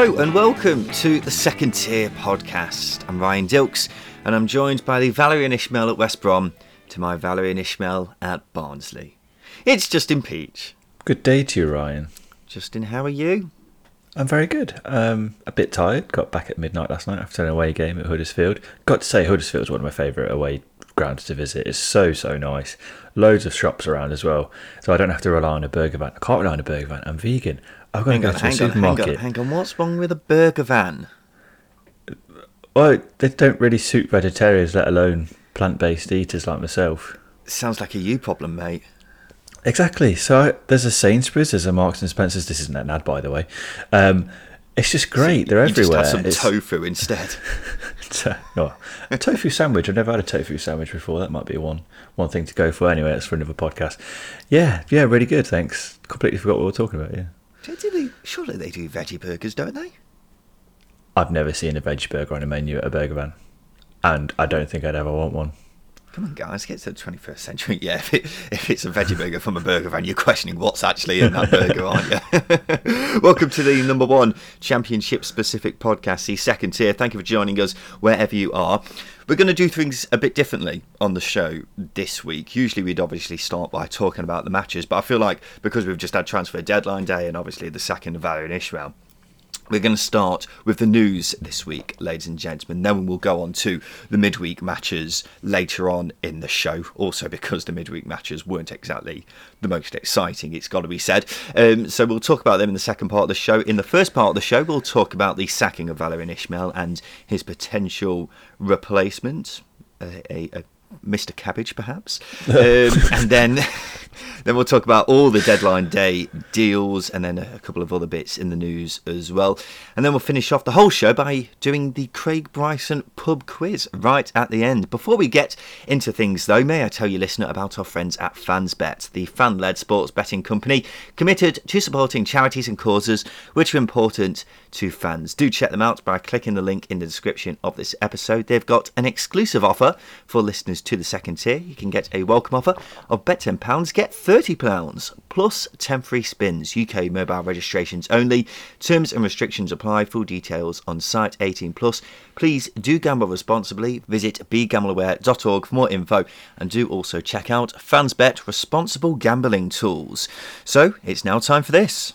Hello and welcome to the Second Tier Podcast. I'm Ryan Dilks and I'm joined by the Valerien Ismael at West Brom to my Valerien Ismael at Barnsley. It's Justin Peach. Good day to you, Ryan. Justin, how are you? I'm very good. Um, a bit tired. Got back at midnight last night after an away game at Huddersfield. Got to say, Huddersfield is one of my favourite away grounds to visit. It's so so nice. Loads of shops around as well, so I don't have to rely on a burger van. I can't rely on a burger van. I'm vegan. I've got to Hang go on, to a on, supermarket. hang on, hang on. What's wrong with a burger van? Well, they don't really suit vegetarians, let alone plant-based eaters like myself. Sounds like a you problem, mate. Exactly. So I, there's a Sainsbury's, there's a Marks and Spencers. This isn't an ad, by the way. Um, it's just great. They're you everywhere. Some It's- tofu instead. To- oh, a tofu sandwich. I've never had a tofu sandwich before. That might be one one thing to go for. Anyway, that's for another podcast. Yeah, yeah, really good. Thanks. Completely forgot what we were talking about. Yeah, Surely they do veggie burgers, don't they? I've never seen a veggie burger on a menu at a burger van, and I don't think I'd ever want one. Come on, guys, get to the 21st century. Yeah, if, it, if it's a veggie burger from a burger van, you're questioning what's actually in that burger, aren't you? Welcome to the number one championship specific podcast, the second tier. Thank you for joining us wherever you are. We're going to do things a bit differently on the show this week. Usually, we'd obviously start by talking about the matches, but I feel like because we've just had transfer deadline day and obviously the second of Valerien Ismael, we're going to start with the news this week, ladies and gentlemen. Then we'll go on to the midweek matches later on in the show. Also, because the midweek matches weren't exactly the most exciting, it's got to be said. Um, so we'll talk about them in the second part of the show. In the first part of the show, we'll talk about the sacking of Valerien Ismael and his potential replacement, a, a, a Mr. Cabbage, perhaps. Um, and then, then we'll talk about all the deadline day deals and then a couple of other bits in the news as well. And then we'll finish off the whole show by doing the Craig Bryson pub quiz right at the end. Before we get into things, though, may I tell you, listener, about our friends at FansBet, the fan led sports betting company committed to supporting charities and causes which are important to fans. Do check them out by clicking the link in the description of this episode. They've got an exclusive offer for listeners to the second tier. You can get a welcome offer of bet £10, get £30 plus 10 free spins. UK mobile registrations only. Terms and restrictions apply. Full details on site 18 plus. Please do gamble responsibly. Visit begambleaware.org for more info and do also check out FansBet responsible gambling tools. So it's now time for this.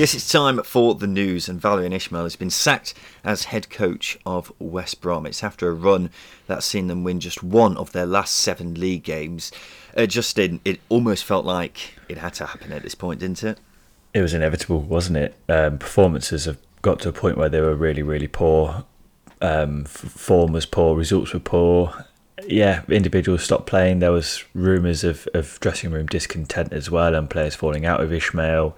Yes, it's time for the news, and Valerien Ismael has been sacked as head coach of West Brom. It's after a run that's seen them win just one of their last seven league games. Uh, Justin, it almost felt like it had to happen at this point, didn't it? It was inevitable, wasn't it? Um, performances have got to a point where they were really, really poor. Um, form was poor, results were poor. Yeah, individuals stopped playing. There was rumours of, of dressing room discontent as well, and players falling out of Ismael.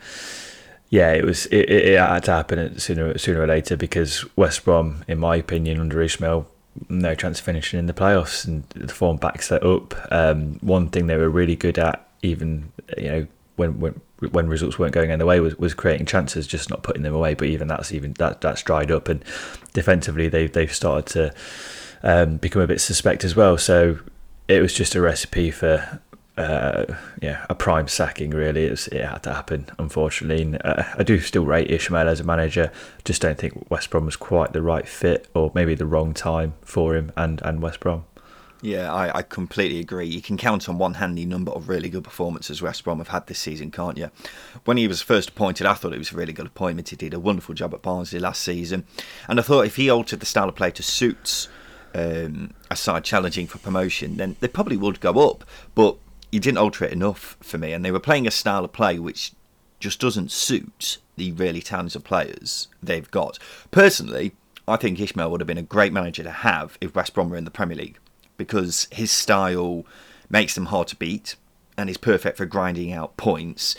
Yeah, it was. It, it, had to happen sooner sooner or later because West Brom, in my opinion, under Ismael, no chance of finishing in the playoffs, and the form backs that up. Um, one thing they were really good at, even you know when when when results weren't going their way, was, was creating chances, just not putting them away. But even that's even that that's dried up, and defensively they they've started to um, become a bit suspect as well. So it was just a recipe for uh, yeah a prime sacking. Really, it, was, it had to happen. Unfortunately, and, uh, I do still rate Ismael as a manager. Just don't think West Brom was quite the right fit, or maybe the wrong time for him and and West Brom. Yeah, I, I completely agree. You can count on one hand the number of really good performances West Brom have had this season, can't you? When he was first appointed, I thought it was a really good appointment. He did a wonderful job at Barnsley last season. And I thought if he altered the style of play to suit um, a side challenging for promotion, then they probably would go up. But he didn't alter it enough for me. And they were playing a style of play which just doesn't suit the really talented players they've got. Personally, I think Ismael would have been a great manager to have if West Brom were in the Premier League because his style makes them hard to beat and is perfect for grinding out points.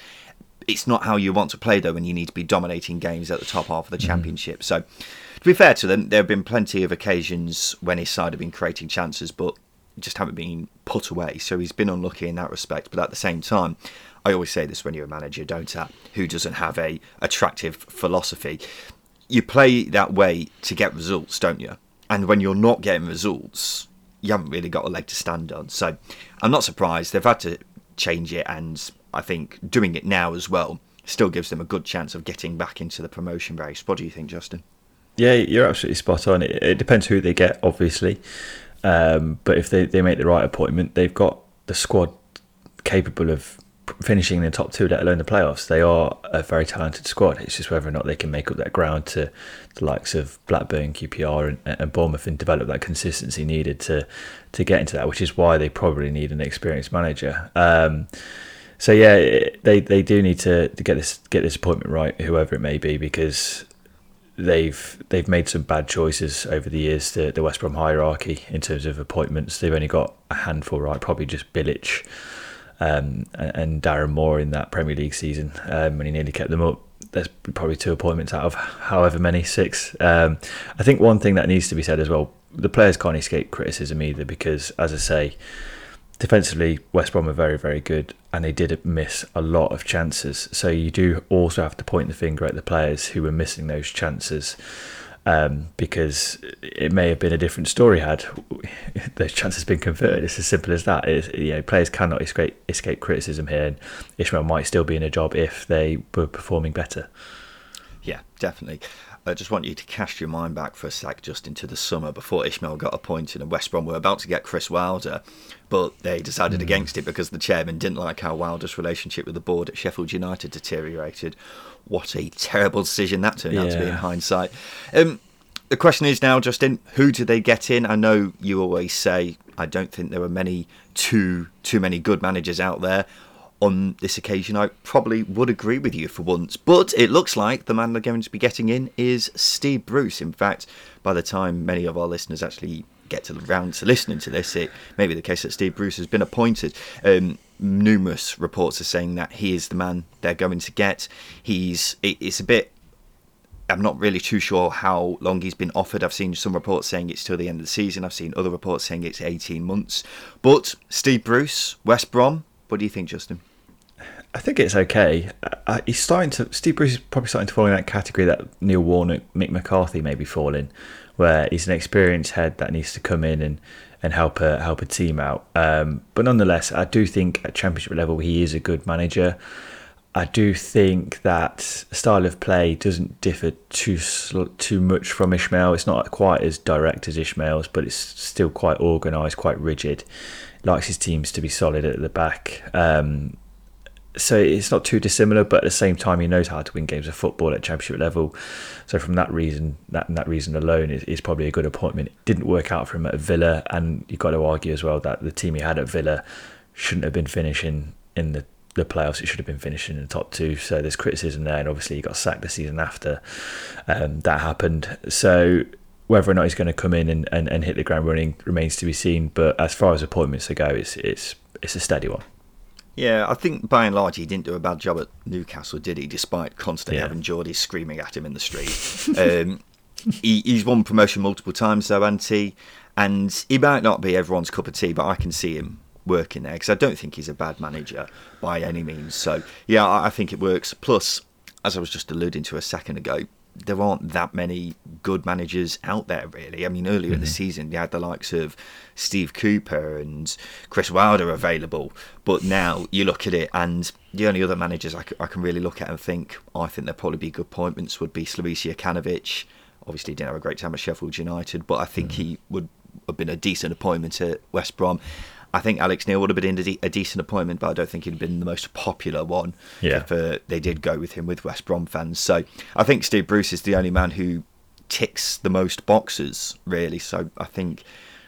It's not how you want to play though when you need to be dominating games at the top half of the mm. championship. So, to be fair to them, there have been plenty of occasions when his side have been creating chances, but just haven't been put away. So he's been unlucky in that respect. But at the same time, I always say this when you're a manager, don't I? Who doesn't have a attractive philosophy? You play that way to get results, don't you? And when you're not getting results, you haven't really got a leg to stand on. So I'm not surprised they've had to change it, and I think doing it now as well still gives them a good chance of getting back into the promotion race. What do you think, Justin? Yeah, you're absolutely spot on. It, it depends who they get, obviously. Um, but if they, they make the right appointment, they've got the squad capable of finishing in the top two, let alone the playoffs. They are a very talented squad. It's just whether or not they can make up that ground to the likes of Blackburn, QPR, and, and Bournemouth and develop that consistency needed to to get into that. Which is why they probably need an experienced manager. Um, so yeah, they they do need to, to get this get this appointment right, whoever it may be, because they've they've made some bad choices over the years. The the West Brom hierarchy in terms of appointments, they've only got a handful right. Probably just Bilic um, and, Darren Moore in that Premier League season um, when he nearly kept them up. There's probably two appointments out of however many six. Um, I think one thing that needs to be said as well: the players can't escape criticism either, because as I say defensively, West Brom are very, very good, and they did miss a lot of chances. So you do also have to point the finger at the players who were missing those chances, um, because it may have been a different story had those chances been converted. It's as simple as that. It's, you know, players cannot escape escape criticism here, and Ismaël might still be in a job if they were performing better. Yeah, definitely. I just want you to cast your mind back for a sec just into the summer before Ismaël got appointed and West Brom were about to get Chris Wilder, but they decided mm. against it because the chairman didn't like how Wilder's relationship with the board at Sheffield United deteriorated. What a terrible decision that turned yeah. out to be in hindsight. Um, the question is now, Justin, who do they get in? I know you always say I don't think there are many too too many good managers out there on this occasion, I probably would agree with you for once. But it looks like the man they're going to be getting in is Steve Bruce. In fact, by the time many of our listeners actually get to round to listening to this, it may be the case that Steve Bruce has been appointed. Um, numerous reports are saying that he is the man they're going to get. He's it, it's a bit. I'm not really too sure how long he's been offered. I've seen some reports saying it's till the end of the season. I've seen other reports saying it's 18 months. But Steve Bruce, West Brom, what do you think, Justin? I think it's okay. Uh, he's starting to. Steve Bruce is probably starting to fall in that category that Neil Warnock, Mick McCarthy maybe fall in, where he's an experienced head that needs to come in and, and help a help a team out. Um, but nonetheless, I do think at Championship level he is a good manager. I do think that style of play doesn't differ too too much from Ismael. It's not quite as direct as Ismael's, but it's still quite organised, quite rigid. Likes his teams to be solid at the back. Um, so it's not too dissimilar, but at the same time, he knows how to win games of football at championship level. So from that reason, that that reason alone is, is probably a good appointment. It didn't work out for him at Villa, and you've got to argue as well that the team he had at Villa shouldn't have been finishing in the the playoffs. It should have been finishing in the top two. So there's criticism there, and obviously he got sacked the season after um, that happened. So whether or not he's going to come in and, and, and hit the ground running remains to be seen. But as far as appointments go, it's it's it's a steady one. Yeah, I think by and large he didn't do a bad job at Newcastle, did he? Despite constantly yeah. having Geordie screaming at him in the street. um, he, he's won promotion multiple times though, Anti, and he might not be everyone's cup of tea, but I can see him working there because I don't think he's a bad manager by any means. So yeah, I, I think it works. Plus, as I was just alluding to a second ago, there aren't that many good managers out there, really. I mean, earlier mm-hmm. in the mm-hmm. season, you had the likes of Steve Cooper and Chris Wilder are available, but now you look at it, and the only other managers I, c- I can really look at and think, oh, I think there'd probably be good appointments would be Slavisa Jokanovic. Obviously, he didn't have a great time at Sheffield United, but I think mm-hmm. he would have been a decent appointment at West Brom. I think Alex Neil would have been a, decent appointment, but I don't think he'd been the most popular one. Yeah. If uh, they did go with him with West Brom fans. So I think Steve Bruce is the only man who ticks the most boxes, really. So I think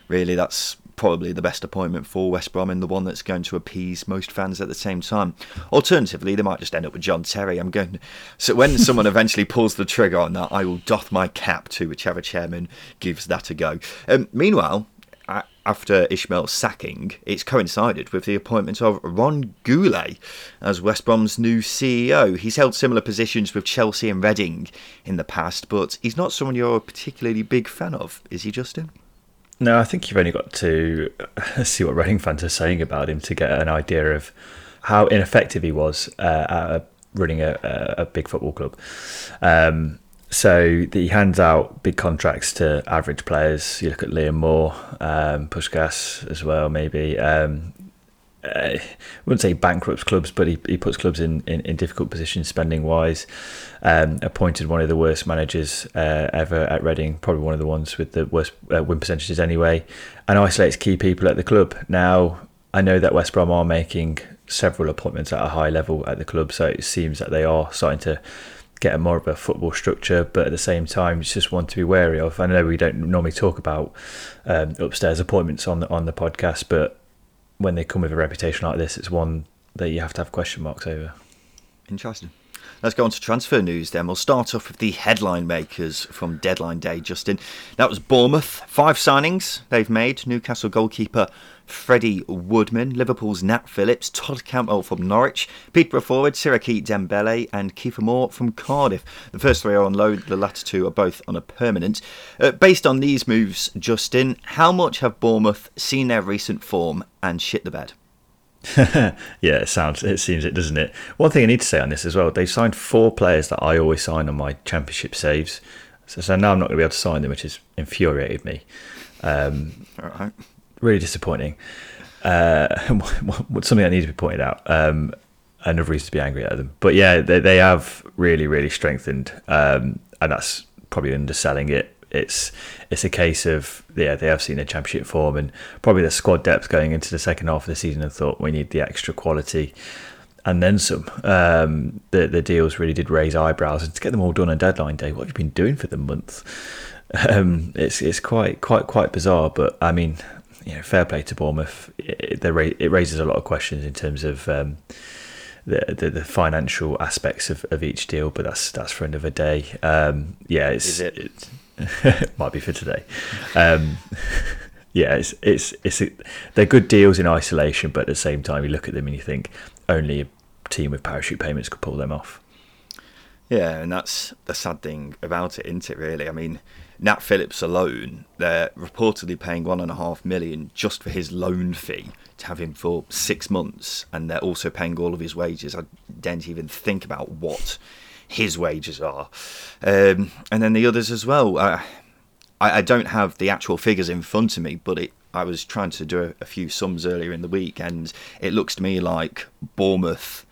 really that's probably the best appointment for West Brom and the one that's going to appease most fans at the same time. Alternatively, they might just end up with John Terry. I'm going. So when someone eventually pulls the trigger on that, I will doff my cap to whichever chairman gives that a go. Um, meanwhile, after Ismaël's sacking, it's coincided with the appointment of Ron Gourlay as West Brom's new CEO. He's held similar positions with Chelsea and Reading in the past, but he's not someone you're a particularly big fan of, is he, Justin? No, I think you've only got to see what Reading fans are saying about him to get an idea of how ineffective he was uh, at running a, a, big football club. Um, so he hands out big contracts to average players. You look at Liam Moore, um, Puscas as well, maybe. Um, uh, I wouldn't say bankrupts clubs, but he, he puts clubs in, in, in difficult positions spending wise. Um, appointed one of the worst managers uh, ever at Reading, probably one of the ones with the worst uh, win percentages anyway, and isolates key people at the club. Now, I know that West Brom are making several appointments at a high level at the club, so it seems that they are starting to get a more of a football structure, but at the same time, it's just one to be wary of. I know we don't normally talk about um, upstairs appointments on the on the podcast, but when they come with a reputation like this, it's one that you have to have question marks over. Interesting. Let's go on to transfer news then. We'll start off with the headline makers from deadline day, Justin. That was Bournemouth. Five signings they've made. Newcastle goalkeeper Freddie Woodman, Liverpool's Nat Phillips, Todd Cantwell from Norwich, Peterborough forward Siriki Dembele, and Kiefer Moore from Cardiff. The first three are on loan, the latter two are both on a permanent. Uh, based on these moves, Justin, how much have Bournemouth seen their recent form and shit the bed? yeah, it sounds it seems it doesn't it. One thing I need to say on this as well, they've signed four players that I always sign on my championship saves. So, so now I'm not going to be able to sign them, which has infuriated me. Um, right really disappointing. Uh, something that needs to be pointed out. Um, another reason to be angry at them. But yeah, they, they have really, really strengthened, um, and that's probably underselling it. It's it's a case of yeah they have seen their championship form and probably the squad depth going into the second half of the season and thought we need the extra quality and then some. Um, the the deals really did raise eyebrows and to get them all done on deadline day. What have you been doing for the month? Um, it's it's quite quite quite bizarre, but I mean you know, fair play to Bournemouth. It, it, it raises a lot of questions in terms of um, the, the, the financial aspects of, of each deal, but that's that's for another day. Um, yeah, it's it? it might be for today. Um, yeah, it's it's it's a, they're good deals in isolation, but at the same time, you look at them and you think only a team with parachute payments could pull them off. Yeah, and that's the sad thing about it, isn't it? Really, I mean Nat Phillips alone, they're reportedly paying one and a half million just for his loan fee to have him for six months, and they're also paying all of his wages. I didn't even think about what his wages are, um, and then the others as well. I, I, don't have the actual figures in front of me, but it, I was trying to do a, a few sums earlier in the week, and it looks to me like Bournemouth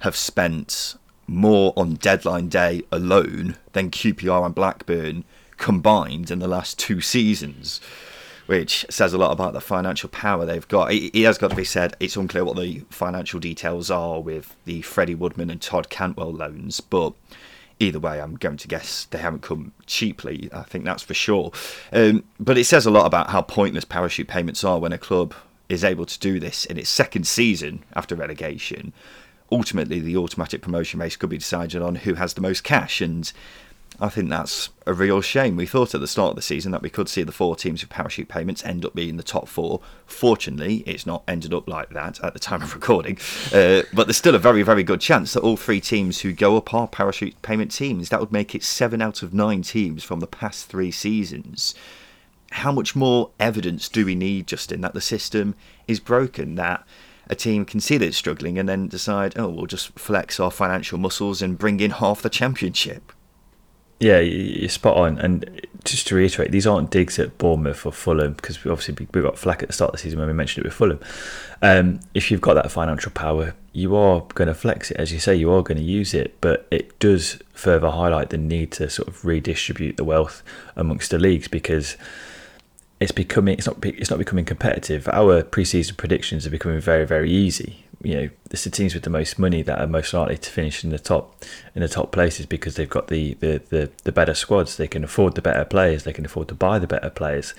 have spent more on deadline day alone than QPR and Blackburn combined in the last two seasons, which says a lot about the financial power they've got. It, it, has got to be said, it's unclear what the financial details are with the Freddie Woodman and Todd Cantwell loans, but either way, I'm going to guess they haven't come cheaply. I think that's for sure. Um, but it says a lot about how pointless parachute payments are when a club is able to do this in its second season after relegation. Ultimately, the automatic promotion race could be decided on who has the most cash, and I think that's a real shame. We thought at the start of the season that we could see the four teams with parachute payments end up being the top four. Fortunately, it's not ended up like that at the time of recording. Uh, but there's still a very, very good chance that all three teams who go up are parachute payment teams. That would make it seven out of nine teams from the past three seasons. How much more evidence do we need, Justin, that the system is broken? That a team can see that it's struggling and then decide, oh, we'll just flex our financial muscles and bring in half the championship. Yeah, you're spot on. And just to reiterate, these aren't digs at Bournemouth or Fulham because we obviously we got flack at the start of the season when we mentioned it with Fulham. Um, if you've got that financial power, you are going to flex it, as you say, you are going to use it. But it does further highlight the need to sort of redistribute the wealth amongst the leagues because it's becoming it's not it's not becoming competitive. Our preseason predictions are becoming very very easy you know the teams with the most money that are most likely to finish in the top in the top places because they've got the the the, the better squads. They can afford the better players. They can afford to buy the better players.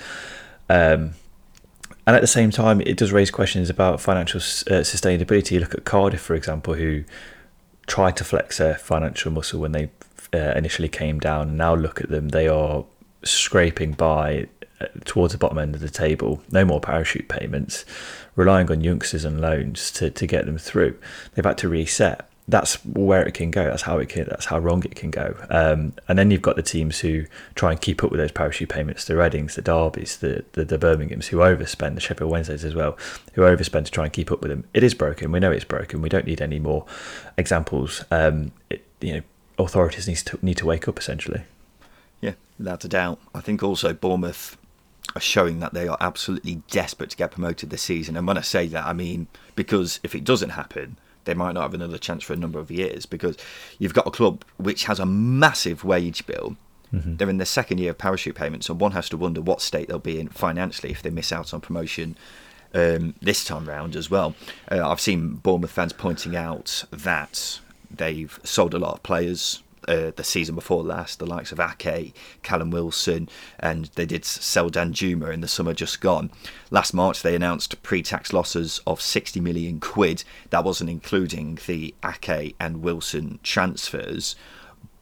Um, and at the same time it does raise questions about financial uh, sustainability. Look at Cardiff for example who tried to flex their financial muscle when they uh, initially came down. Now look at them. They are scraping by uh, towards the bottom end of the table. No more parachute payments relying on youngsters and loans to, to get them through. They've had to reset. That's where it can go. That's how it can. That's how wrong it can go. Um, and then you've got the teams who try and keep up with those parachute payments: the Readings, the Derbys, the, the the Birminghams, who overspend, the Sheffield Wednesdays as well, who overspend to try and keep up with them. It is broken. We know it's broken. We don't need any more examples. Um, it, you know, authorities need to need to wake up essentially. Yeah, without a doubt. I think also Bournemouth are showing that they are absolutely desperate to get promoted this season. And when I say that, I mean because if it doesn't happen, they might not have another chance for a number of years because you've got a club which has a massive wage bill. Mm-hmm. They're in their second year of parachute payments, and one has to wonder what state they'll be in financially if they miss out on promotion um, this time round as well. Uh, I've seen Bournemouth fans pointing out that they've sold a lot of players uh, the season before last, the likes of Ake, Callum Wilson, and they did sell Danjuma in the summer just gone. Last March, they announced pre tax losses of 60 million quid. That wasn't including the Ake and Wilson transfers.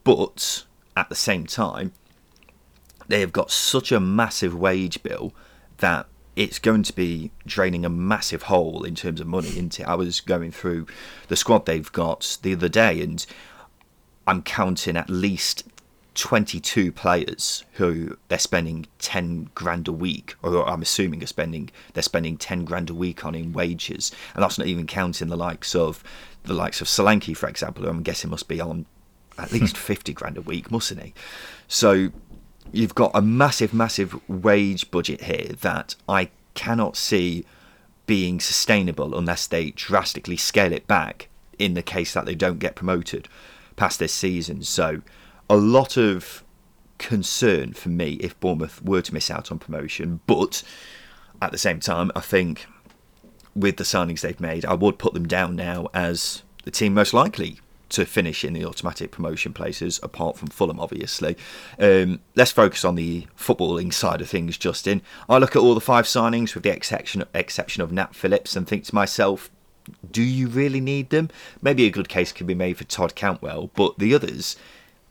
But at the same time, they have got such a massive wage bill that it's going to be draining a massive hole in terms of money into. I was going through the squad they've got the other day and I'm counting at least 22 players who they're spending 10 grand a week or I'm assuming are spending they're spending 10 grand a week on in wages. And that's not even counting the likes of the likes of Solanke for example who I'm guessing must be on at least 50 grand a week mustn't he? So you've got a massive massive wage budget here that I cannot see being sustainable unless they drastically scale it back in the case that they don't get promoted past this season. So, a lot of concern for me if Bournemouth were to miss out on promotion. But at the same time, I think with the signings they've made, I would put them down now as the team most likely to finish in the automatic promotion places, apart from Fulham, obviously. Um, let's focus on the footballing side of things, Justin. I look at all the five signings, with the exception exception of Nat Phillips, and think to myself, do you really need them? Maybe a good case could be made for Todd Cantwell, but the others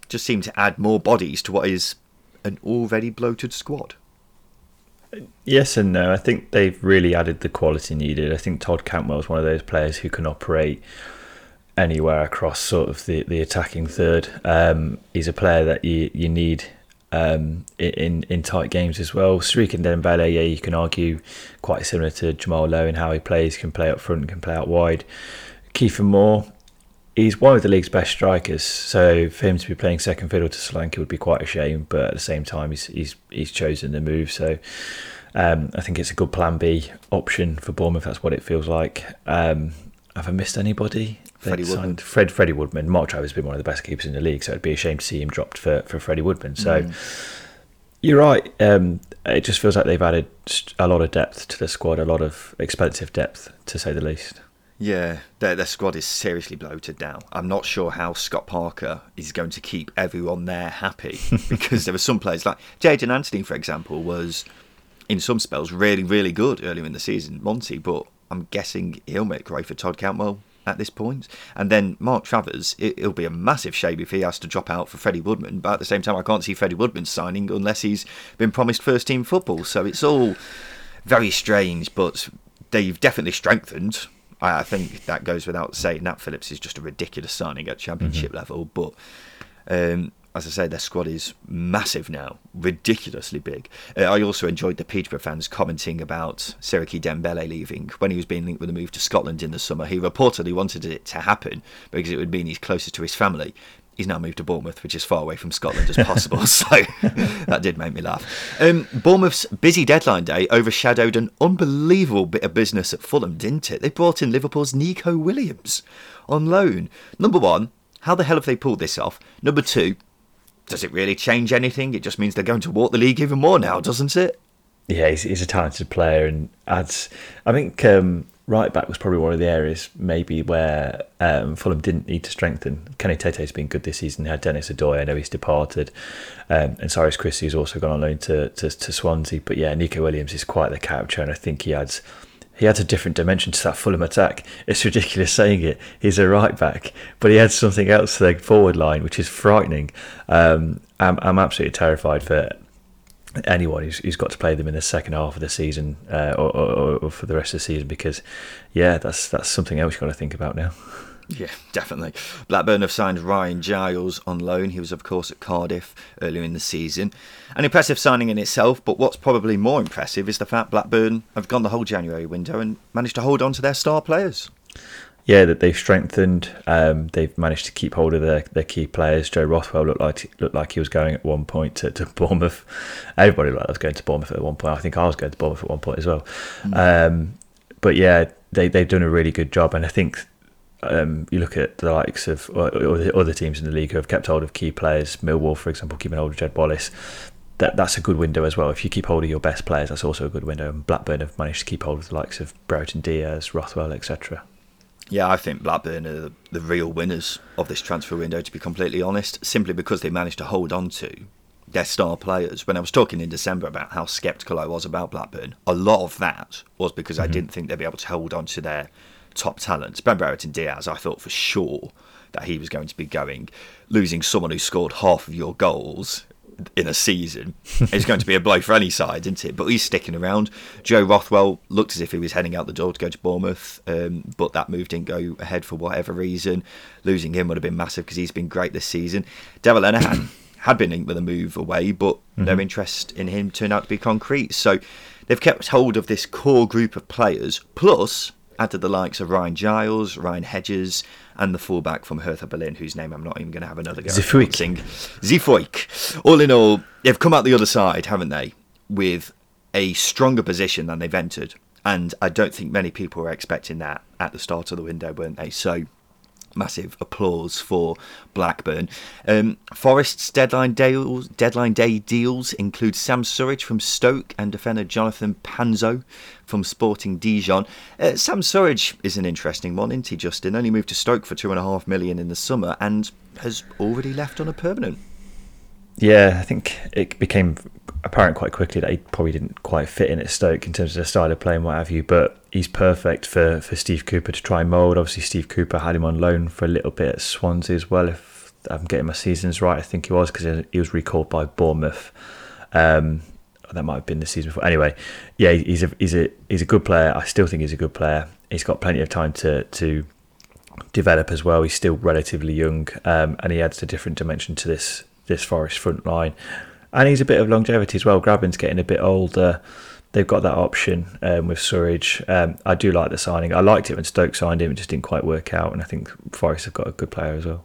just seem to add more bodies to what is an already bloated squad. Yes and no. I think they've really added the quality needed. I think Todd Cantwell is one of those players who can operate anywhere across sort of the, the attacking third. Um, he's a player that you, you need um, in in tight games as well. Siriki Dembele, yeah, you can argue quite similar to Jamal Lowe in how he plays. Can play up front, can play out wide. Kiefer Moore, he's one of the league's best strikers. So for him to be playing second fiddle to Solanke would be quite a shame. But at the same time, he's he's he's chosen the move. So um, I think it's a good Plan B option for Bournemouth. That's what it feels like. Um, have I missed anybody? Freddie Woodman. Fred Freddie Woodman. Mark Travers has been one of the best keepers in the league, so it'd be a shame to see him dropped for, for Freddie Woodman. So mm. you're right. Um, it just feels like they've added a lot of depth to the squad, a lot of expensive depth, to say the least. Yeah, their, their squad is seriously bloated now. I'm not sure how Scott Parker is going to keep everyone there happy because there were some players like Jaidon Anthony, for example, was in some spells really, really good earlier in the season. Monty, but I'm guessing he'll make way for Todd Cantwell at this point. And then Mark Travers, it, will be a massive shame if he has to drop out for Freddie Woodman. But at the same time, I can't see Freddie Woodman signing unless he's been promised first team football. So it's all very strange, but they've definitely strengthened. I, I think that goes without saying. Nat Phillips is just a ridiculous signing at championship mm-hmm. level, but. Um, as I say, their squad is massive now, ridiculously big. Uh, I also enjoyed the Peterborough fans commenting about Siriki Dembele leaving when he was being linked with a move to Scotland in the summer. He reportedly wanted it to happen because it would mean he's closer to his family. He's now moved to Bournemouth, which is far away from Scotland as possible. so that did make me laugh. Um, Bournemouth's busy deadline day overshadowed an unbelievable bit of business at Fulham, didn't it? They brought in Liverpool's Neco Williams on loan. Number one, how the hell have they pulled this off? Number two, does it really change anything? It just means they're going to walk the league even more now, doesn't it? Yeah, he's, he's a talented player and adds. I think um, right back was probably one of the areas maybe where um, Fulham didn't need to strengthen. Kenny Tete's been good this season. They had Denis Odoi, I know he's departed, um, and Cyrus Christie's also gone on loan to, to, to Swansea. But yeah, Neco Williams is quite the character, and I think he adds he adds a different dimension to that Fulham attack. It's ridiculous saying it. He's a right back, but he adds something else to the forward line, which is frightening. Um, I'm, I'm absolutely terrified for anyone who's, who's got to play them in the second half of the season uh, or, or, or, for the rest of the season because, yeah, that's that's something else you've got to think about now. Yeah, definitely. Blackburn have signed Ryan Giles on loan. He was, of course, at Cardiff earlier in the season. An impressive signing in itself, but what's probably more impressive is the fact Blackburn have gone the whole January window and managed to hold on to their star players. yeah, that they've strengthened. Um, they've managed to keep hold of their, their key players. Joe Rothwell looked like looked like he was going at one point to, to Bournemouth. Everybody looked like I was going to Bournemouth at one point. I think I was going to Bournemouth at one point as well. Mm. Um, but yeah, they they've done a really good job, and I think um, you look at the likes of or other teams in the league who have kept hold of key players. Millwall, for example, keeping hold of Jed Wallace. That that's a good window as well. If you keep hold of your best players, that's also a good window. And Blackburn have managed to keep hold of the likes of Brereton Diaz, Rothwell, etc. Yeah, I think Blackburn are the, the real winners of this transfer window, to be completely honest, simply because they managed to hold on to their star players. When I was talking in December about how sceptical I was about Blackburn, a lot of that was because mm-hmm. I didn't think they'd be able to hold on to their top talents. Ben Brereton Diaz, I thought for sure that he was going to be going. Losing someone who scored half of your goals in a season is going to be a blow for any side, isn't it? But he's sticking around. Joe Rothwell looked as if he was heading out the door to go to Bournemouth, um, but that move didn't go ahead for whatever reason. Losing him would have been massive because he's been great this season. Darragh Lenihan had been linked with a move away, but mm-hmm. no interest in him turned out to be concrete. So they've kept hold of this core group of players, plus added the likes of Ryan Giles, Ryan Hedges, and the fullback from Hertha Berlin, whose name I'm not even going to have another go Zeefuik. Zeefuik. All in all, they've come out the other side, haven't they, with a stronger position than they've entered. And I don't think many people were expecting that at the start of the window, weren't they? So massive applause for Blackburn. Um, Forest's deadline deals, deadline day deals include Sam Surridge from Stoke and defender Jonathan Panzo from Sporting Dijon. Uh, Sam Surridge is an interesting one, isn't he, Justin? Only moved to Stoke for two and a half million in the summer and has already left on a permanent. Yeah, I think it became apparent quite quickly that he probably didn't quite fit in at Stoke in terms of the style of play and what have you. But he's perfect for, for Steve Cooper to try mould. Obviously, Steve Cooper had him on loan for a little bit at Swansea as well. If I'm getting my seasons right, I think he was because he was recalled by Bournemouth. Um, that might have been the season before. Anyway, yeah, he's a he's a he's a good player. I still think he's a good player. He's got plenty of time to to develop as well. He's still relatively young, um, and he adds a different dimension to this this Forest front line. And he's a bit of longevity as well. Grabban's getting a bit older. They've got that option um, with Surridge. Um, I do like the signing. I liked it when Stoke signed him. It just didn't quite work out. And I think Forest have got a good player as well.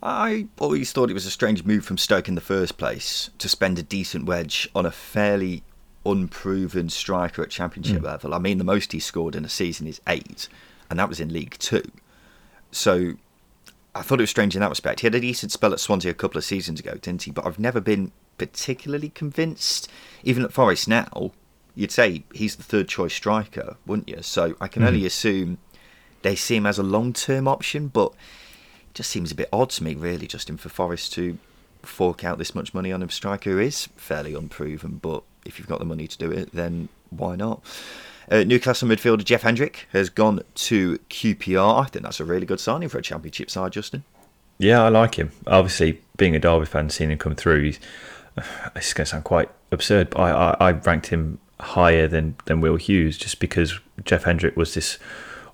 I always thought it was a strange move from Stoke in the first place to spend a decent wedge on a fairly unproven striker at Championship mm. level. I mean, the most he scored in a season is eight, and that was in League Two. So I thought it was strange in that respect. He had a decent spell at Swansea a couple of seasons ago, didn't he? But I've never been particularly convinced. Even at Forest now, you'd say he's the third choice striker, wouldn't you? So I can mm. only assume they see him as a long term option, but it just seems a bit odd to me, really, Justin, for Forest to fork out this much money on a striker who is fairly unproven. But if you've got the money to do it, then why not? Uh, Newcastle midfielder Jeff Hendrick has gone to QPR. I think that's a really good signing for a championship side, Justin. Yeah, I like him. Obviously, being a Derby fan, seeing him come through, he's, it's going to sound quite absurd, but I, I, I ranked him higher than, than Will Hughes just because Jeff Hendrick was this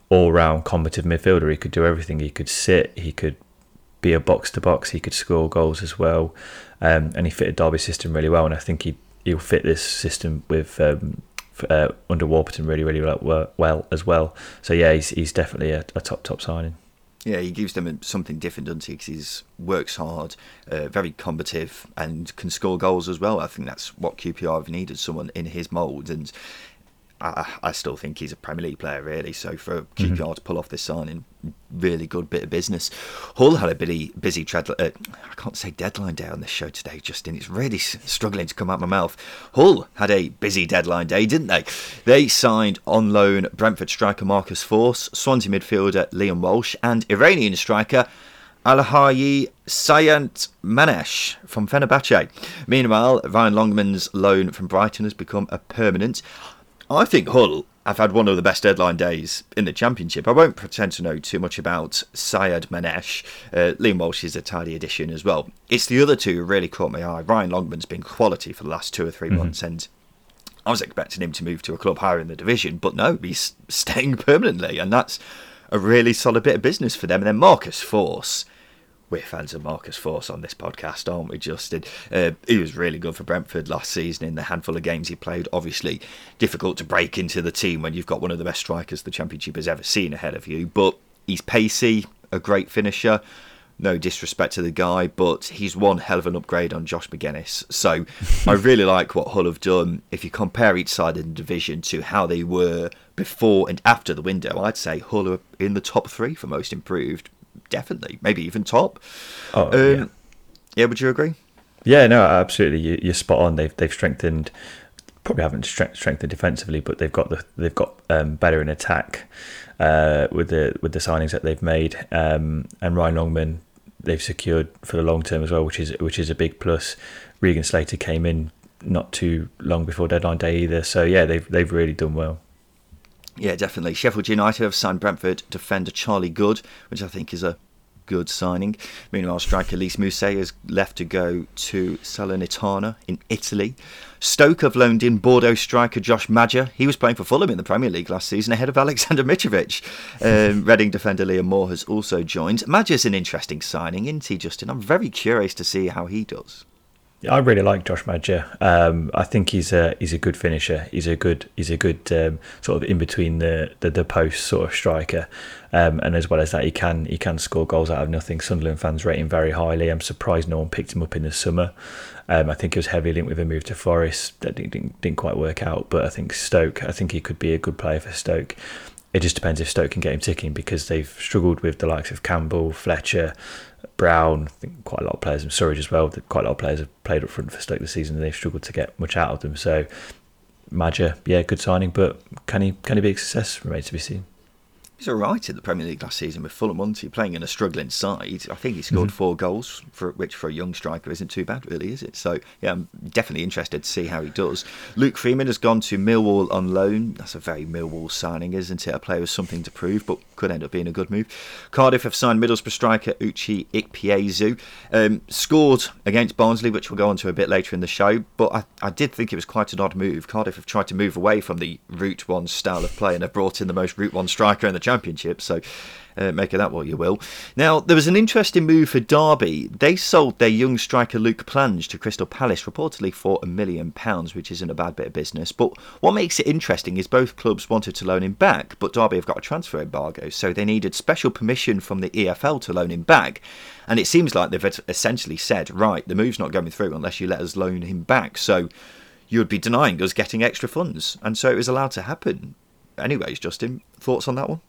all round combative midfielder. He could do everything. He could sit, he could be a box to box, he could score goals as well. Um, and he fitted Derby's system really well. And I think he, he'll fit this system with um, uh, under Warburton really, really well, well, as well. So yeah, he's he's definitely a, a top top signing. Yeah, he gives them something different, doesn't he? Because he works hard, uh, very combative, and can score goals as well. I think that's what QPR have needed someone in his mould, and I, I, still think he's a Premier League player, really. So for QPR mm-hmm. to pull off this signing, really good bit of business. Hull had a busy, busy tread, uh, I can't say deadline day on this show today, Justin. It's really struggling to come out my mouth. Hull had a busy deadline day, didn't they? They signed on loan Brentford striker Marcus Forss, Swansea midfielder Liam Walsh, and Iranian striker Alhaji Sayant Manesh from Fenerbahce. Meanwhile, Ryan Longman's loan from Brighton has become a permanent. I think Hull have had one of the best deadline days in the Championship. I won't pretend to know too much about Sayyadmanesh. Uh, Liam Walsh is a tidy addition as well. It's the other two who really caught my eye. Ryan Longman's been quality for the last two or 3 mm-hmm. months, and I was expecting him to move to a club higher in the division, but no, he's staying permanently, and that's a really solid bit of business for them. And then Marcus Forss we're fans of Marcus Forss on this podcast, aren't we, Justin? Uh, he was really good for Brentford last season in the handful of games he played. Obviously, difficult to break into the team when you've got one of the best strikers the Championship has ever seen ahead of you, but he's pacey, a great finisher. No disrespect to the guy, but he's one hell of an upgrade on Josh Magennis. So I really like what Hull have done. If you compare each side in the division to how they were before and after the window, I'd say Hull are in the top three for most improved. Definitely, maybe even top. Oh, Um, yeah. yeah, would you agree? Yeah, no, absolutely. You, you're spot on. They've they've strengthened, probably haven't strengthened defensively, but they've got the they've got um, better in attack uh, with the with the signings that they've made. Um, and Ryan Longman, they've secured for the long term as well, which is which is a big plus. Regan Slater came in not too long before deadline day either, so yeah, they've they've really done well. Yeah, definitely. Sheffield United have signed Brentford defender Charlie Goode, which I think is a good signing. Meanwhile, striker Lys Mousset has left to go to Salernitana in Italy. Stoke have loaned in Bordeaux striker Josh Maja. He was playing for Fulham in the Premier League last season ahead of Alexander Mitrovic. Um, Reading defender Liam Moore has also joined. Maja's an interesting signing, isn't he, Justin? I'm very curious to see how he does. I really like Josh Maja. Um, I think he's a he's a good finisher. He's a good he's a good um, sort of in between the, the, the posts sort of striker. Um, and as well as that, he can he can score goals out of nothing. Sunderland fans rate him very highly. I'm surprised no one picked him up in the summer. Um, I think he was heavily linked with a move to Forest that didn't, didn't quite work out. But I think Stoke. I think he could be a good player for Stoke. It just depends if Stoke can get him ticking because they've struggled with the likes of Campbell, Fletcher, Brown, I think quite a lot of players, in Surridge as well. Quite a lot of players have played up front for Stoke this season, and they've struggled to get much out of them. So, Maja, yeah, good signing, but can he can he be a success? Remains to be seen. He's all right in the Premier League last season with Fulham, wasn't he? Playing in a struggling side. I think he scored four goals, for which for a young striker isn't too bad, really, is it? So, yeah, I'm definitely interested to see how he does. Luke Freeman has gone to Millwall on loan. That's a very Millwall signing, isn't it? A player with something to prove, but could end up being a good move. Cardiff have signed Middlesbrough striker Uche Ikpeazu. Um, scored against Barnsley, which we'll go on to a bit later in the show, but I, I did think it was quite an odd move. Cardiff have tried to move away from the Route 1 style of play and have brought in the most Route 1 striker in the Championship, so uh, make of that what you will. Now, there was an interesting move for Derby. They sold their young striker Luke Plange to Crystal Palace, reportedly for a million pounds, which isn't a bad bit of business. But what makes it interesting is both clubs wanted to loan him back, but Derby have got a transfer embargo, so they needed special permission from the EFL to loan him back. And it seems like they've essentially said, right, the move's not going through unless you let us loan him back. So you would be denying us getting extra funds. And so it was allowed to happen. Anyways, Justin, thoughts on that one?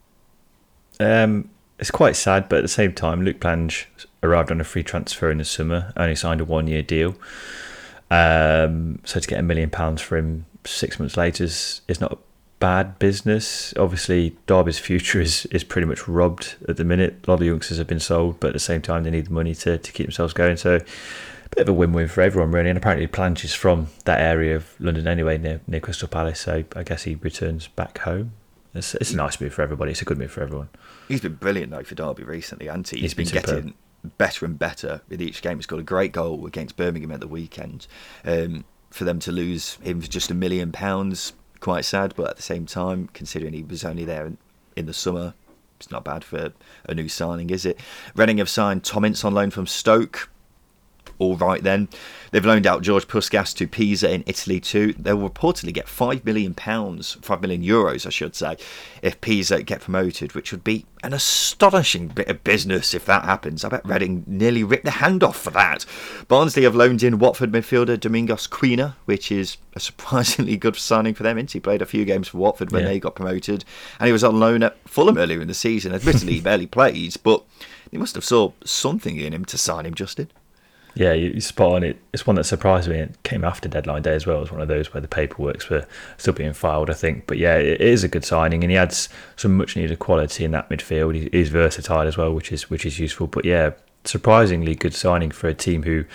Um, it's quite sad, but at the same time, Luke Plange arrived on a free transfer in the summer, only signed a one year deal. Um, so to get a million pounds for him six months later is, is not bad business. Obviously, Derby's future is, is pretty much robbed at the minute. A lot of youngsters have been sold, but at the same time, they need the money to, to keep themselves going. So, a bit of a win win for everyone, really. And apparently, Plange is from that area of London anyway, near, near Crystal Palace. So, I guess he returns back home. It's, it's a nice move for everybody. It's a good move for everyone. He's been brilliant though for Derby recently, hasn't he? He's He's been, been getting better and better with each game. He scored a great goal against Birmingham at the weekend. Um, for them to lose him for just a million pounds, quite sad. But at the same time, considering he was only there in, in the summer, it's not bad for a new signing, is it? Reading have signed Tom Ince on loan from Stoke. All right then. They've loaned out George Puscas to Pisa in Italy too. They'll reportedly get five million pounds, five million euros, I should say, if Pisa get promoted, which would be an astonishing bit of business if that happens. I bet Reading nearly ripped the hand off for that. Barnsley have loaned in Watford midfielder Domingos Quina, which is a surprisingly good signing for them. He played a few games for Watford when Yeah. they got promoted, and he was on loan at Fulham earlier in the season. Admittedly, he barely played, but they must have saw something in him to sign him, Justin. Yeah, you spot on it. It's one that surprised me. It came after deadline day as well. It was one of those where the paperwork's were still being filed, I think. But yeah, it is a good signing, and he adds some much needed quality in that midfield. He is versatile as well, which is which is useful. But yeah, surprisingly good signing for a team who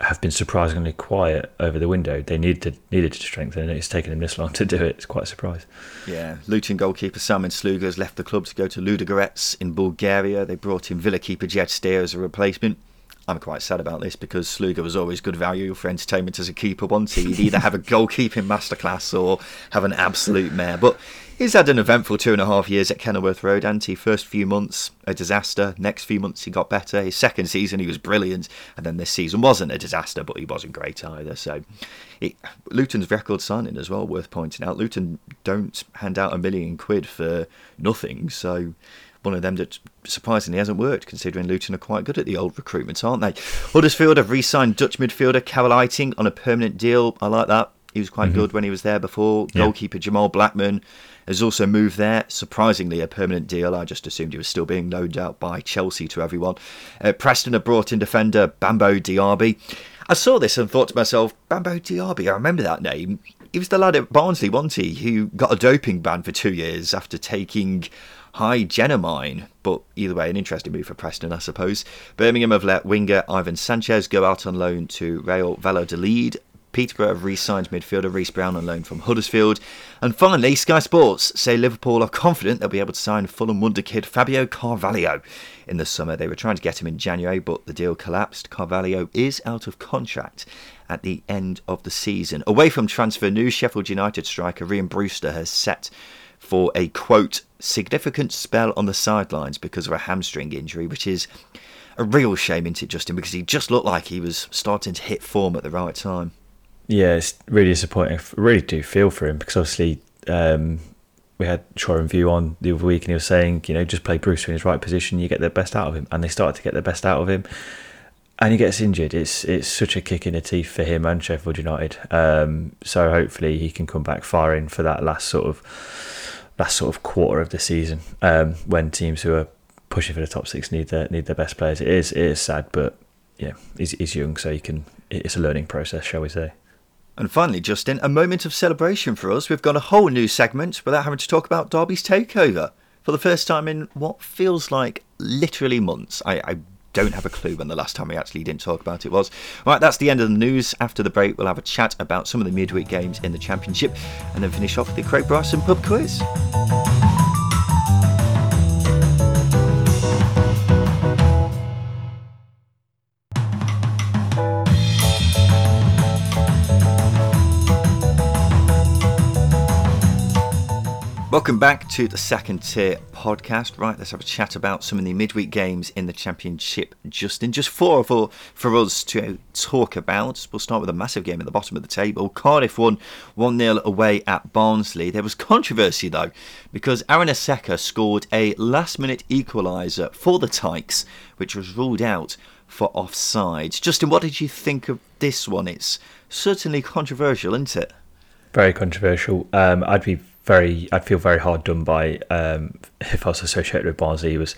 have been surprisingly quiet over the window. They needed to, needed to strengthen, it's taken them this long to do it. It's quite a surprise. Yeah, Luton goalkeeper Simon Sluga has left the club to go to Ludogorets in Bulgaria. They brought in Villa keeper Jed Steer as a replacement. I'm quite sad about this because Sluga was always good value for entertainment as a keeper. Once he'd either have a goalkeeping masterclass or have an absolute mare. But he's had an eventful two and a half years at Kenilworth Road, and he first few months a disaster. Next few months he got better. His second season he was brilliant, and then this season wasn't a disaster, but he wasn't great either. So, Luton's record signing as well worth pointing out. Luton don't hand out a million quid for nothing, so one of them that surprisingly hasn't worked, considering Luton are quite good at the old recruitment, aren't they? Huddersfield have re signed Dutch midfielder Carel Eiting on a permanent deal. I like that. He was quite mm-hmm. good when he was there before. Yeah. Goalkeeper Jamal Blackman has also moved there. Surprisingly, a permanent deal. I just assumed he was still being loaned out by Chelsea to everyone. Uh, Preston have brought in defender Bambo Diaby. I saw this and thought to myself, Bambo Diaby, I remember that name. He was the lad at Barnsley, wasn't he, who got a doping ban for two years after taking higenamine. But either way, an interesting move for Preston, I suppose. Birmingham have let winger Ivan Sanchez go out on loan to Real Valladolid. Peterborough have re signed midfielder Reece Brown on loan from Huddersfield. And finally, Sky Sports say Liverpool are confident they'll be able to sign Fulham wonder kid Fabio Carvalho in the summer. They were trying to get him in January, but the deal collapsed. Carvalho is out of contract at the end of the season. Away from transfer news, Sheffield United striker Rhian Brewster has set for a quote significant spell on the sidelines because of a hamstring injury, which is a real shame, isn't it, Justin? Because he just looked like he was starting to hit form at the right time. Yeah, it's really disappointing. I really do feel for him because obviously um, we had Shoren View on the other week and he was saying, you know, just play Brewster in his right position, you get the best out of him. And they started to get the best out of him. And he gets injured. It's it's such a kick in the teeth for him and Sheffield United. Um, so hopefully he can come back firing for that last sort of last sort of quarter of the season um, when teams who are pushing for the top six need their need their best players. It is it is sad, but yeah, he's, he's young, so he can. It's a learning process, shall we say? And finally, Justin, a moment of celebration for us. We've got a whole new segment without having to talk about Derby's takeover for the first time in what feels like literally months. I, I don't have a clue when the last time we actually didn't talk about it was. Right, that's the end of the news. After the break, we'll have a chat about some of the midweek games in the Championship and then finish off with the Craig Bryson pub quiz. Welcome back to the second tier podcast. Right, let's have a chat about some of the midweek games in the championship. Justin, just four for for us to talk about. We'll start with a massive game at the bottom of the table. Cardiff won one 0 away at Barnsley. There was controversy though because Aaron Iseka scored a last minute equaliser for the Tykes, which was ruled out for offside. Justin, what did you think of this one? It's certainly controversial, isn't it? Very controversial. Um, I'd be very, I'd feel very hard done by um, if I was associated with Barnsley. Was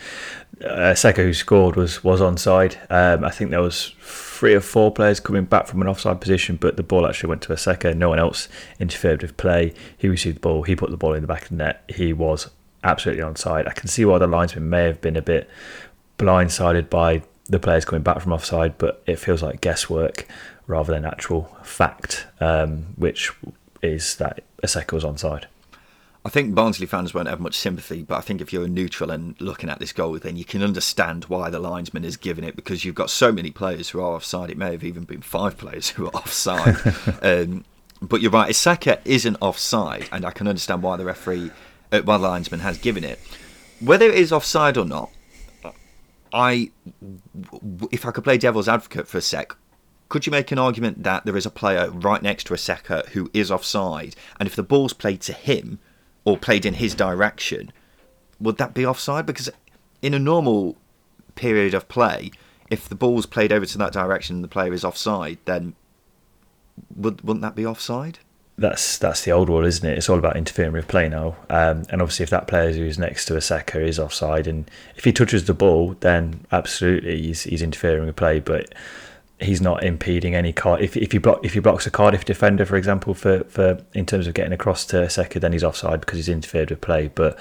uh, Seka who scored was was onside. Um, I think there was three or four players coming back from an offside position, but the ball actually went to Iseka. No one else interfered with play. He received the ball. He put the ball in the back of the net. He was absolutely onside. I can see why the linesman may have been a bit blindsided by the players coming back from offside, but it feels like guesswork rather than actual fact, um, which is that Iseka was onside. I think Barnsley fans won't have much sympathy, but I think if you're a neutral and looking at this goal, then you can understand why the linesman is giving it because you've got so many players who are offside. It may have even been five players who are offside. um, but you're right, Iseka isn't offside, and I can understand why the referee, uh, why the linesman has given it. Whether it is offside or not, I, if I could play devil's advocate for a sec, could you make an argument that there is a player right next to Iseka who is offside, and if the ball's played to him, or played in his direction, would that be offside? Because in a normal period of play, if the ball's played over to that direction and the player is offside, then would, wouldn't that be offside? That's that's the old rule, isn't it? It's all about interfering with play now. Um, and obviously, if that player who's next to a Iseka is offside, and if he touches the ball, then absolutely he's, he's interfering with play. But he's not impeding any card. If if he block if he blocks a Cardiff defender, for example, for, for in terms of getting across to Seka, then he's offside because he's interfered with play. But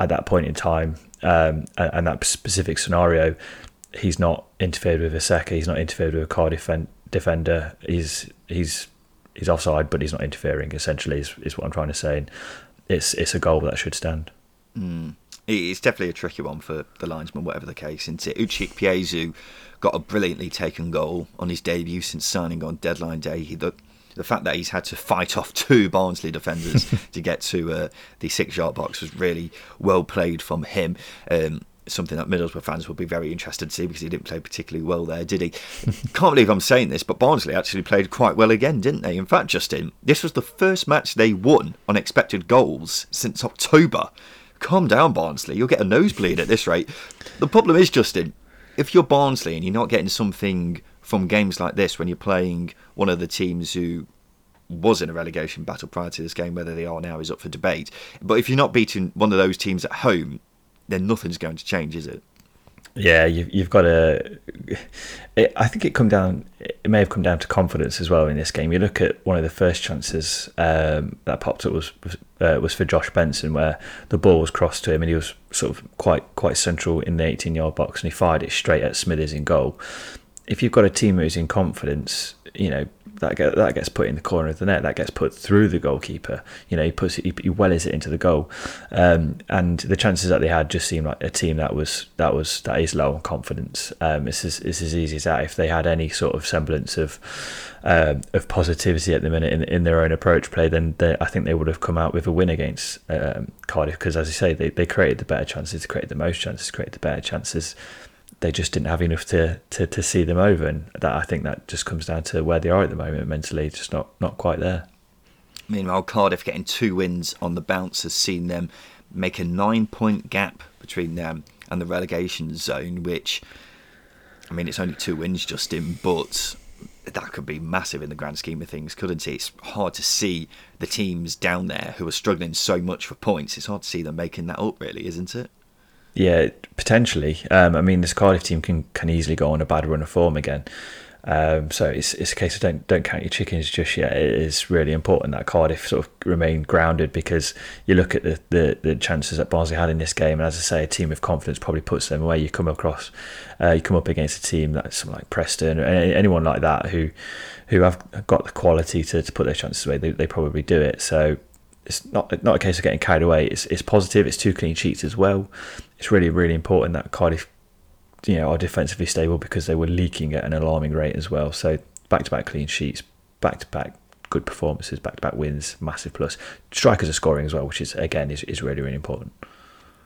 at that point in time, um, and, and, that specific scenario, he's not interfered with a Seka. He's not interfered with a Cardiff defender. He's he's he's offside, but he's not interfering. Essentially, is, is what I'm trying to say. And it's it's a goal that should stand. Mm. It's definitely a tricky one for the linesman, whatever the case. Isn't it? Uche Ikpeazu got a brilliantly taken goal on his debut since signing on deadline day. He, the, the fact that he's had to fight off two Barnsley defenders to get to uh, the six-yard box was really well played from him. Um, something that Middlesbrough fans will be very interested to see because he didn't play particularly well there, did he? Can't believe I'm saying this, but Barnsley actually played quite well again, didn't they? In fact, Justin, this was the first match they won on expected goals since October. Calm down, Barnsley. You'll get a nosebleed at this rate. The problem is, Justin, if you're Barnsley and you're not getting something from games like this when you're playing one of the teams who was in a relegation battle prior to this game, whether they are now is up for debate. But if you're not beating one of those teams at home, then nothing's going to change, is it? Yeah, you've, you've got to. I think it come down. It may have come down to confidence as well in this game. You look at one of the first chances um, that popped up was uh, was for Josh Benson, where the ball was crossed to him and he was sort of quite quite central in the 18 yard box, and he fired it straight at Smithies in goal. If you've got a team who's in confidence, you know that get, that gets put in the corner of the net. That gets put through the goalkeeper. You know, he puts it, he, he wellies it into the goal, um, and the chances that they had just seemed like a team that was that was that is low on confidence. Um, it's as it's as easy as that. If they had any sort of semblance of um, of positivity at the minute in, in their own approach play, then they, I think they would have come out with a win against um, Cardiff. Because as I say, they, they created the better chances, created the most chances, created the better chances they just didn't have enough to, to, to see them over, and that I think that just comes down to where they are at the moment mentally, just not not quite there. Meanwhile, Cardiff getting two wins on the bounce has seen them make a nine point gap between them and the relegation zone, which I mean it's only two wins, Justin, but that could be massive in the grand scheme of things, couldn't it? It's hard to see the teams down there who are struggling so much for points. It's hard to see them making that up, really, isn't it? Yeah, potentially. Um, I mean, this Cardiff team can can easily go on a bad run of form again. Um, so it's it's a case of don't don't count your chickens just yet. It is really important that Cardiff sort of remain grounded because you look at the, the, the chances that Barnsley had in this game, and as I say, a team of confidence probably puts them away. You come across, uh, you come up against a team that's something like Preston or anyone like that who who have got the quality to, to put their chances away. They, they probably do it. So it's not not a case of getting carried away. It's it's positive. It's two clean sheets as well. It's really really important that Cardiff, you know, are defensively stable because they were leaking at an alarming rate as well. So back to back clean sheets, back to back good performances, back to back wins, massive plus. Strikers are scoring as well, which is again is, is really really important.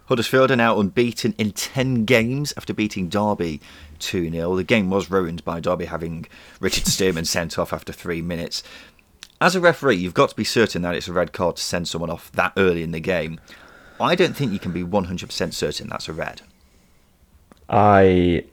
Huddersfield are now unbeaten in 10 games after beating Derby 2 0. The game was ruined by Derby having Richard Stearman sent off after three minutes as a referee, you've got to be certain that it's a red card to send someone off that early in the game. I don't think you can be 100% certain that's a red. I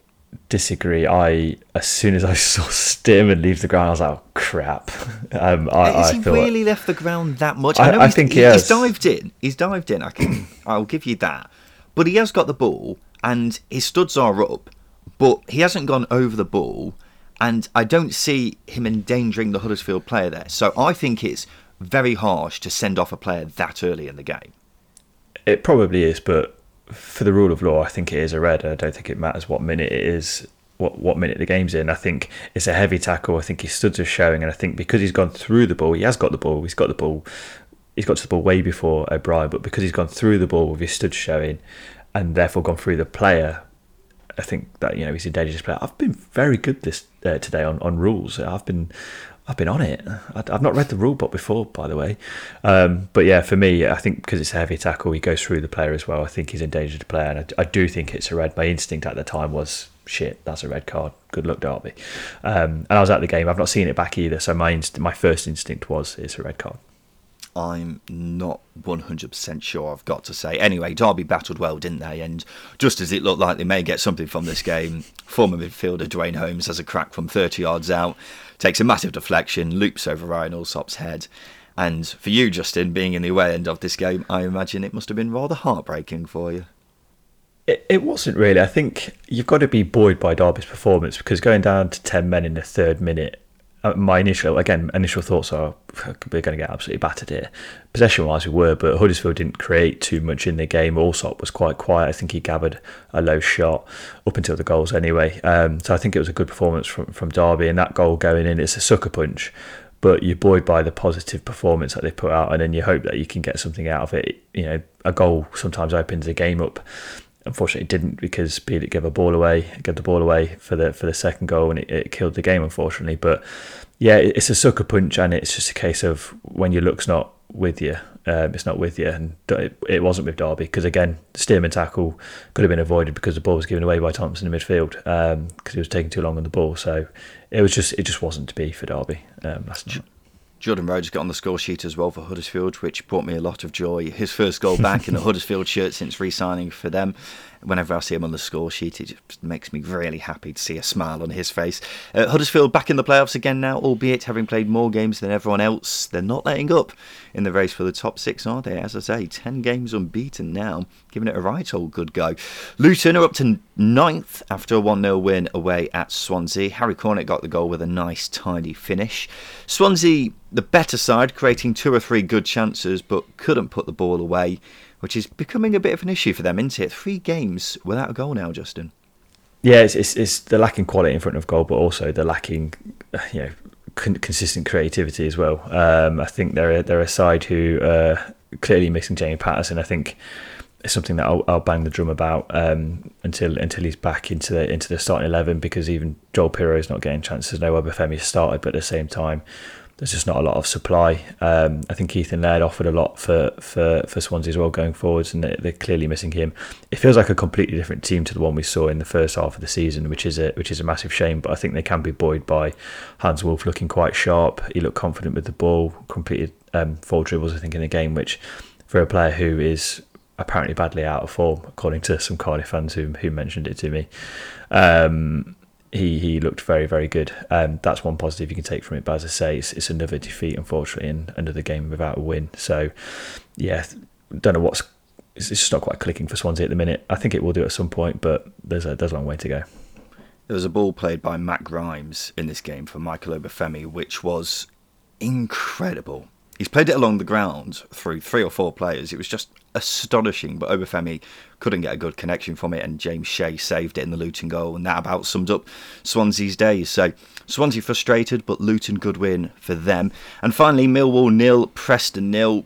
disagree. I as soon as I saw Stearman leave the ground, I was like, oh, "Crap!" Um, I, Has I he really left the ground that much? I, I, I think he, he has. He's dived in. He's dived in. I can. I'll give you that. But he has got the ball, and his studs are up. But he hasn't gone over the ball and I don't see him endangering the Huddersfield player there. So I think it's very harsh to send off a player that early in the game. It probably is, but for the rule of law, I think it is a red. I don't think it matters what minute it is, what what minute the game's in. I think it's a heavy tackle. I think his studs are showing, and I think because he's gone through the ball, he has got the ball. He's got the ball. He's got to the ball way before O'Brien, but because he's gone through the ball with his studs showing, and therefore gone through the player I think that you know he's a dangerous player. I've been very good this uh, today on, on rules. I've been I've been on it. I've not read the rule book before, by the way. Um, but yeah, for me, I think because it's a heavy tackle, he goes through the player as well. I think he's endangered the player, and I, I, do think it's a red. My instinct at the time was shit. That's a red card. Good luck, Derby. Um, and I was at the game. I've not seen it back either. So my inst- my first instinct was it's a red card. I'm not 100% sure, I've got to say. Anyway, Derby battled well, didn't they? And just as it looked like they may get something from this game, former midfielder Duane Holmes has a crack from 30 yards out, takes a massive deflection, loops over Ryan Allsop's head. And for you, Justin, being in the away end of this game, I imagine it must have been rather heartbreaking for you. It, it wasn't really. I think you've got to be buoyed by Derby's performance because going down to 10 men in the third minute my initial again initial thoughts are we're going to get absolutely battered here. Possession wise, we were, but Huddersfield didn't create too much in the game. Allsop was quite quiet. I think he gathered a low shot up until the goals anyway. Um, so I think it was a good performance from from Derby, and that goal going in, it's a sucker punch. but you're buoyed by the positive performance that they put out, and then you hope that you can get something out of it. You know, a goal sometimes opens a game up. Unfortunately, it didn't because Bielik gave a ball away, gave the ball away for the for the second goal, and it, it killed the game. Unfortunately, but yeah, it's a sucker punch, and it's just a case of when your luck's not with you, um, it's not with you, and it, it wasn't with Derby because again, the Stearman tackle could have been avoided because the ball was given away by Thompson in midfield because um, he was taking too long on the ball. So it was just it just wasn't to be for Derby um, last night. Jordan Rhodes got on the score sheet as well for Huddersfield, which brought me a lot of joy. His first goal back in a Huddersfield shirt since re-signing for them. Whenever I see him on the score sheet, it just makes me really happy to see a smile on his face. Uh, Huddersfield back in the playoffs again now, albeit having played more games than everyone else. They're not letting up in the race for the top six, are they? As I say, 10 games unbeaten now, giving it a right old good go. Luton are up to ninth after a 1 0 win away at Swansea. Harry Cornick got the goal with a nice, tidy finish. Swansea, the better side, creating two or three good chances, but couldn't put the ball away which is becoming a bit of an issue for them, isn't it? Three games without a goal now, Justin. Yeah, it's, it's, it's the lacking quality in front of goal, but also the lacking, you know, con- consistent creativity as well. Um, I think they're a, they're a side who are clearly missing Jamie Paterson. I think it's something that I'll, I'll bang the drum about um, until until he's back into the into the starting eleven because even Joel Piroe is not getting chances. No Obafemi started, but at the same time, there's just not a lot of supply. Um, I think Ethan Laird offered a lot for, for, for Swansea as well going forwards, and they're clearly missing him. It feels like a completely different team to the one we saw in the first half of the season, which is a which is a massive shame. But I think they can be buoyed by Hannes Wolf looking quite sharp. He looked confident with the ball, completed um, four dribbles, I think, in the game, which for a player who is apparently badly out of form, according to some Cardiff fans who who mentioned it to me. Um, he he looked very very good. Um, that's one positive you can take from it. But as I say, it's, it's another defeat, unfortunately, and another game without a win. So yeah, don't know what's it's, just not quite clicking for Swansea at the minute. I think it will do at some point, but there's a there's a long way to go. There was a ball played by Matt Grimes in this game for Michael Obafemi, which was incredible. He's played it along the ground through three or four players. It was just astonishing, but Obafemi couldn't get a good connection from it, and James Shea saved it in the Luton goal, and that about summed up Swansea's days. So Swansea frustrated, but Luton good win for them. And finally, Millwall nil, Preston nil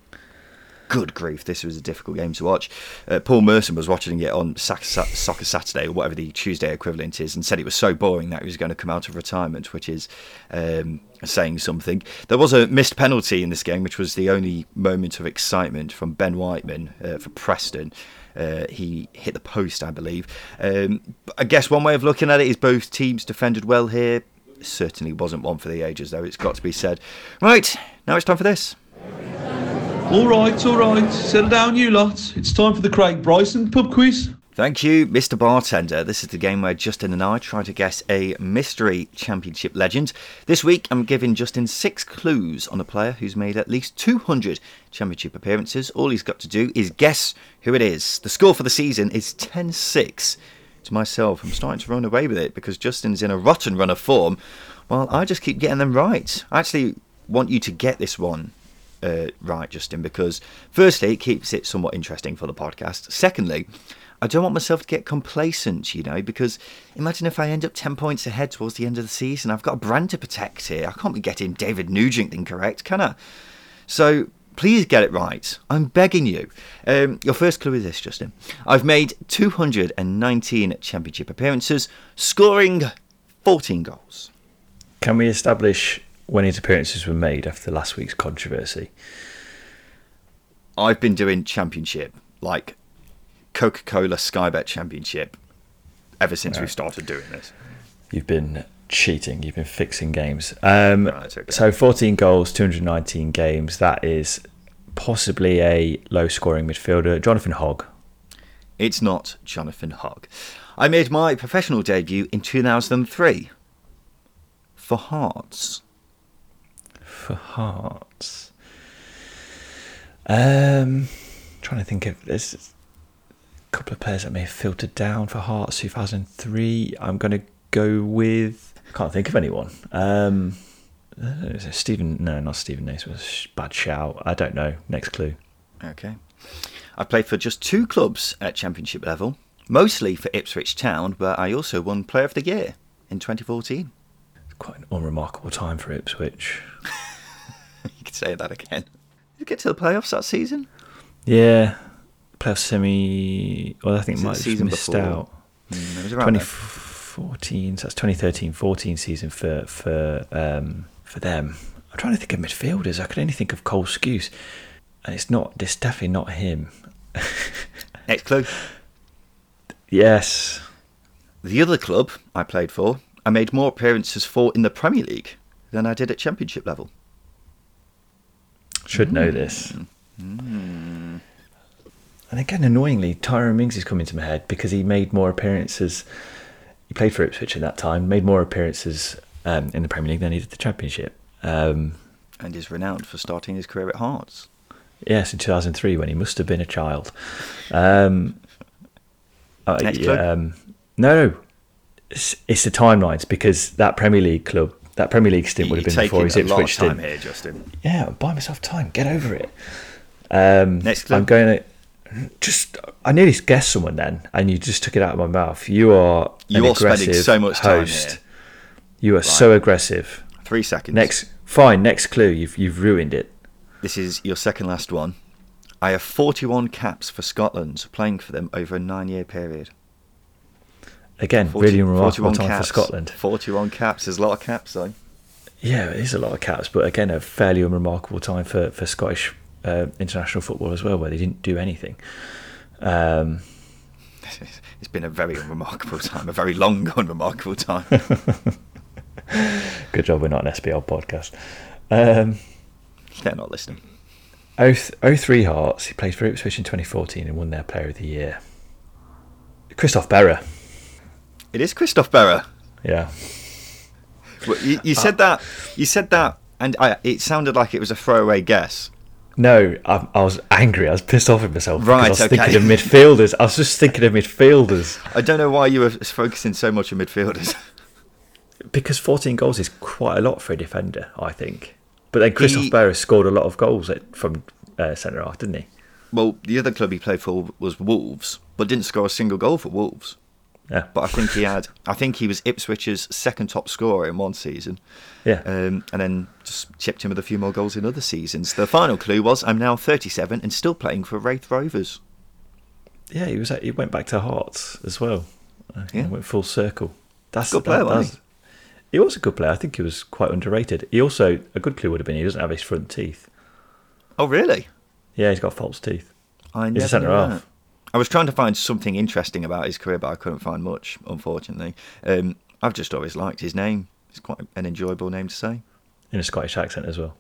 good grief, this was a difficult game to watch. Uh, Paul Merson was watching it on Soccer Saturday, or whatever the Tuesday equivalent is, and said it was so boring that he was going to come out of retirement, which is um, saying something. There was a missed penalty in this game, which was the only moment of excitement from Ben Whiteman uh, for Preston. Uh, he hit the post, I believe. Um, I guess one way of looking at it is both teams defended well here. Certainly wasn't one for the ages, though, it's got to be said. Right, now it's time for this. All right, all right. Settle down, you lot. It's time for the Craig Bryson pub quiz. Thank you, Mr. Bartender. This is the game where Justin and I try to guess a mystery championship legend. This week, I'm giving Justin six clues on a player who's made at least 200 championship appearances. All he's got to do is guess who it is. The score for the season is 10 6 to myself. I'm starting to run away with it because Justin's in a rotten run of form. Well, I just keep getting them right. I actually want you to get this one uh, right, Justin, because firstly, it keeps it somewhat interesting for the podcast. Secondly, I don't want myself to get complacent, you know, because imagine if I end up 10 points ahead towards the end of the season. I've got a brand to protect here. I can't be getting David Nugent incorrect, can I? So please get it right. I'm begging you. Um, your first clue is this, Justin. I've made 219 championship appearances, scoring 14 goals. Can we establish when his appearances were made after last week's controversy? I've been doing championship, like Coca Cola Skybet Championship, ever since right. we started doing this. You've been cheating, you've been fixing games. Um, okay. So 14 goals, 219 games. That is possibly a low scoring midfielder. Jonathan Hogg. It's not Jonathan Hogg. I made my professional debut in 2003 for Hearts for Hearts. Um, trying to think of there's a couple of players that may have filtered down for Hearts 2003. I'm going to go with. I can't think of anyone. Um, uh, Stephen, no, not Stephen a bad shout. I don't know. Next clue. Okay. I played for just two clubs at Championship level, mostly for Ipswich Town, but I also won Player of the Year in 2014. Quite an unremarkable time for Ipswich. you could say that again. Did you get to the playoffs that season? Yeah, semi. Well, I think Was it it might have season missed before? out. Mm, it was around there. 2014, so that's 2013-14 season for for um, for them. I'm trying to think of midfielders. I could only think of Cole Skuse, and it's not. It's definitely not him. Next clue. Yes, The other club I played for, I made more appearances for in the Premier League than I did at Championship level. should know this. And again, annoyingly, Tyrone Mings is coming to my head because he made more appearances. He played for Ipswich at that time, made more appearances um, in the Premier League than he did the Championship. Um, And is renowned for starting his career at Hearts. Yes, in 2003 when he must have been a child. Um, uh, Next clue. um, no, no, it's, it's the timelines because that Premier League club, that Premier League stint would have been before his Ipswich time stint. here, Justin. Yeah, I'm myself time. Get over it. Um, Next clue. I'm going to just. I nearly guessed someone then, and you just took it out of my mouth. You are You are spending aggressive so much time host. here. You are so aggressive. Three seconds. Next, fine. Next clue. You've you've ruined it. This is your second last one. I have 41 caps for Scotland, playing for them over a nine-year period. Again, 40 really remarkable 41 time caps. for Scotland. 41 caps. There's a lot of caps, though. Yeah, it is a lot of caps, but again, a fairly unremarkable time for, for Scottish uh, international football as well, where they didn't do anything. Um, It's been a very unremarkable time, a very long, unremarkable time. good job we're not an SBL podcast. Um, They're not listening. 03 Hearts, he played for Ipswich in 2014 and won their Player of the Year. Christophe Berra. It is Christophe Berra. Yeah. Well, you, Uh, you said that. You said that, and I, it sounded like it was a throwaway guess. No, I, I was angry. I was pissed off at myself. Right, I was okay. thinking of midfielders. I was just thinking of midfielders. I don't know why you were focusing so much on midfielders. Because 14 goals is quite a lot for a defender, I think. But then Christophe He- Berra scored a lot of goals at, from uh, centre half, didn't he? well, the other club he played for was Wolves, but didn't score a single goal for Wolves. Yeah. But I think he had. I think he was Ipswich's second top scorer in one season. Yeah. Um, and then just chipped him with a few more goals in other seasons. The final clue was I'm now 37 and still playing for Raith Rovers. Yeah, he was. He went back to Hearts as well. Uh, he Yeah. went full circle. That's a Good player, wasn't that's- He was a good player. I think he was quite underrated. He also a good clue would have been he doesn't have his front teeth. Oh, really? Yeah, he's got false teeth. I He's a never centre half. I was trying to find something interesting about his career, but I couldn't find much, unfortunately. Um, I've just always liked his name. It's quite an enjoyable name to say. in a Scottish accent as well.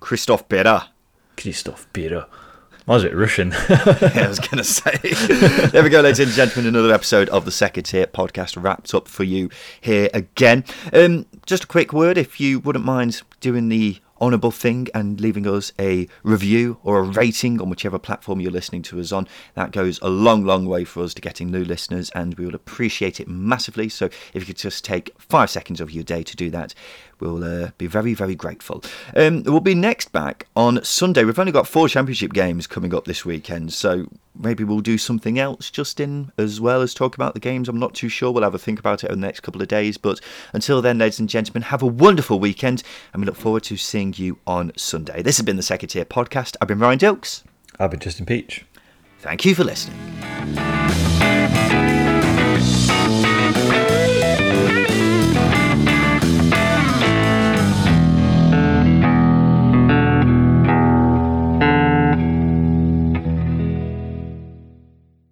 Christophe Berra. Christophe Berra. I was it Russian. Yeah, I was going to say. there we go, ladies and gentlemen. Another episode of the Second Tier podcast wrapped up for you here again. Um, just a quick word if you wouldn't mind doing the honourable thing and leaving us a review or a rating on whichever platform you're listening to us on. That goes a long, long way for us to getting new listeners, and we would appreciate it massively. So if you could just take five seconds of your day to do that, We'll uh, be very, very grateful. Um, we'll be next back on Sunday. We've only got four championship games coming up this weekend, so maybe we'll do something else, Justin, as well as talk about the games. I'm not too sure. We'll have a think about it in the next couple of days. But until then, ladies and gentlemen, have a wonderful weekend, and we look forward to seeing you on Sunday. This has been the Second Tier Podcast. I've been Ryan Dilks. I've been Justin Peach. Thank you for listening.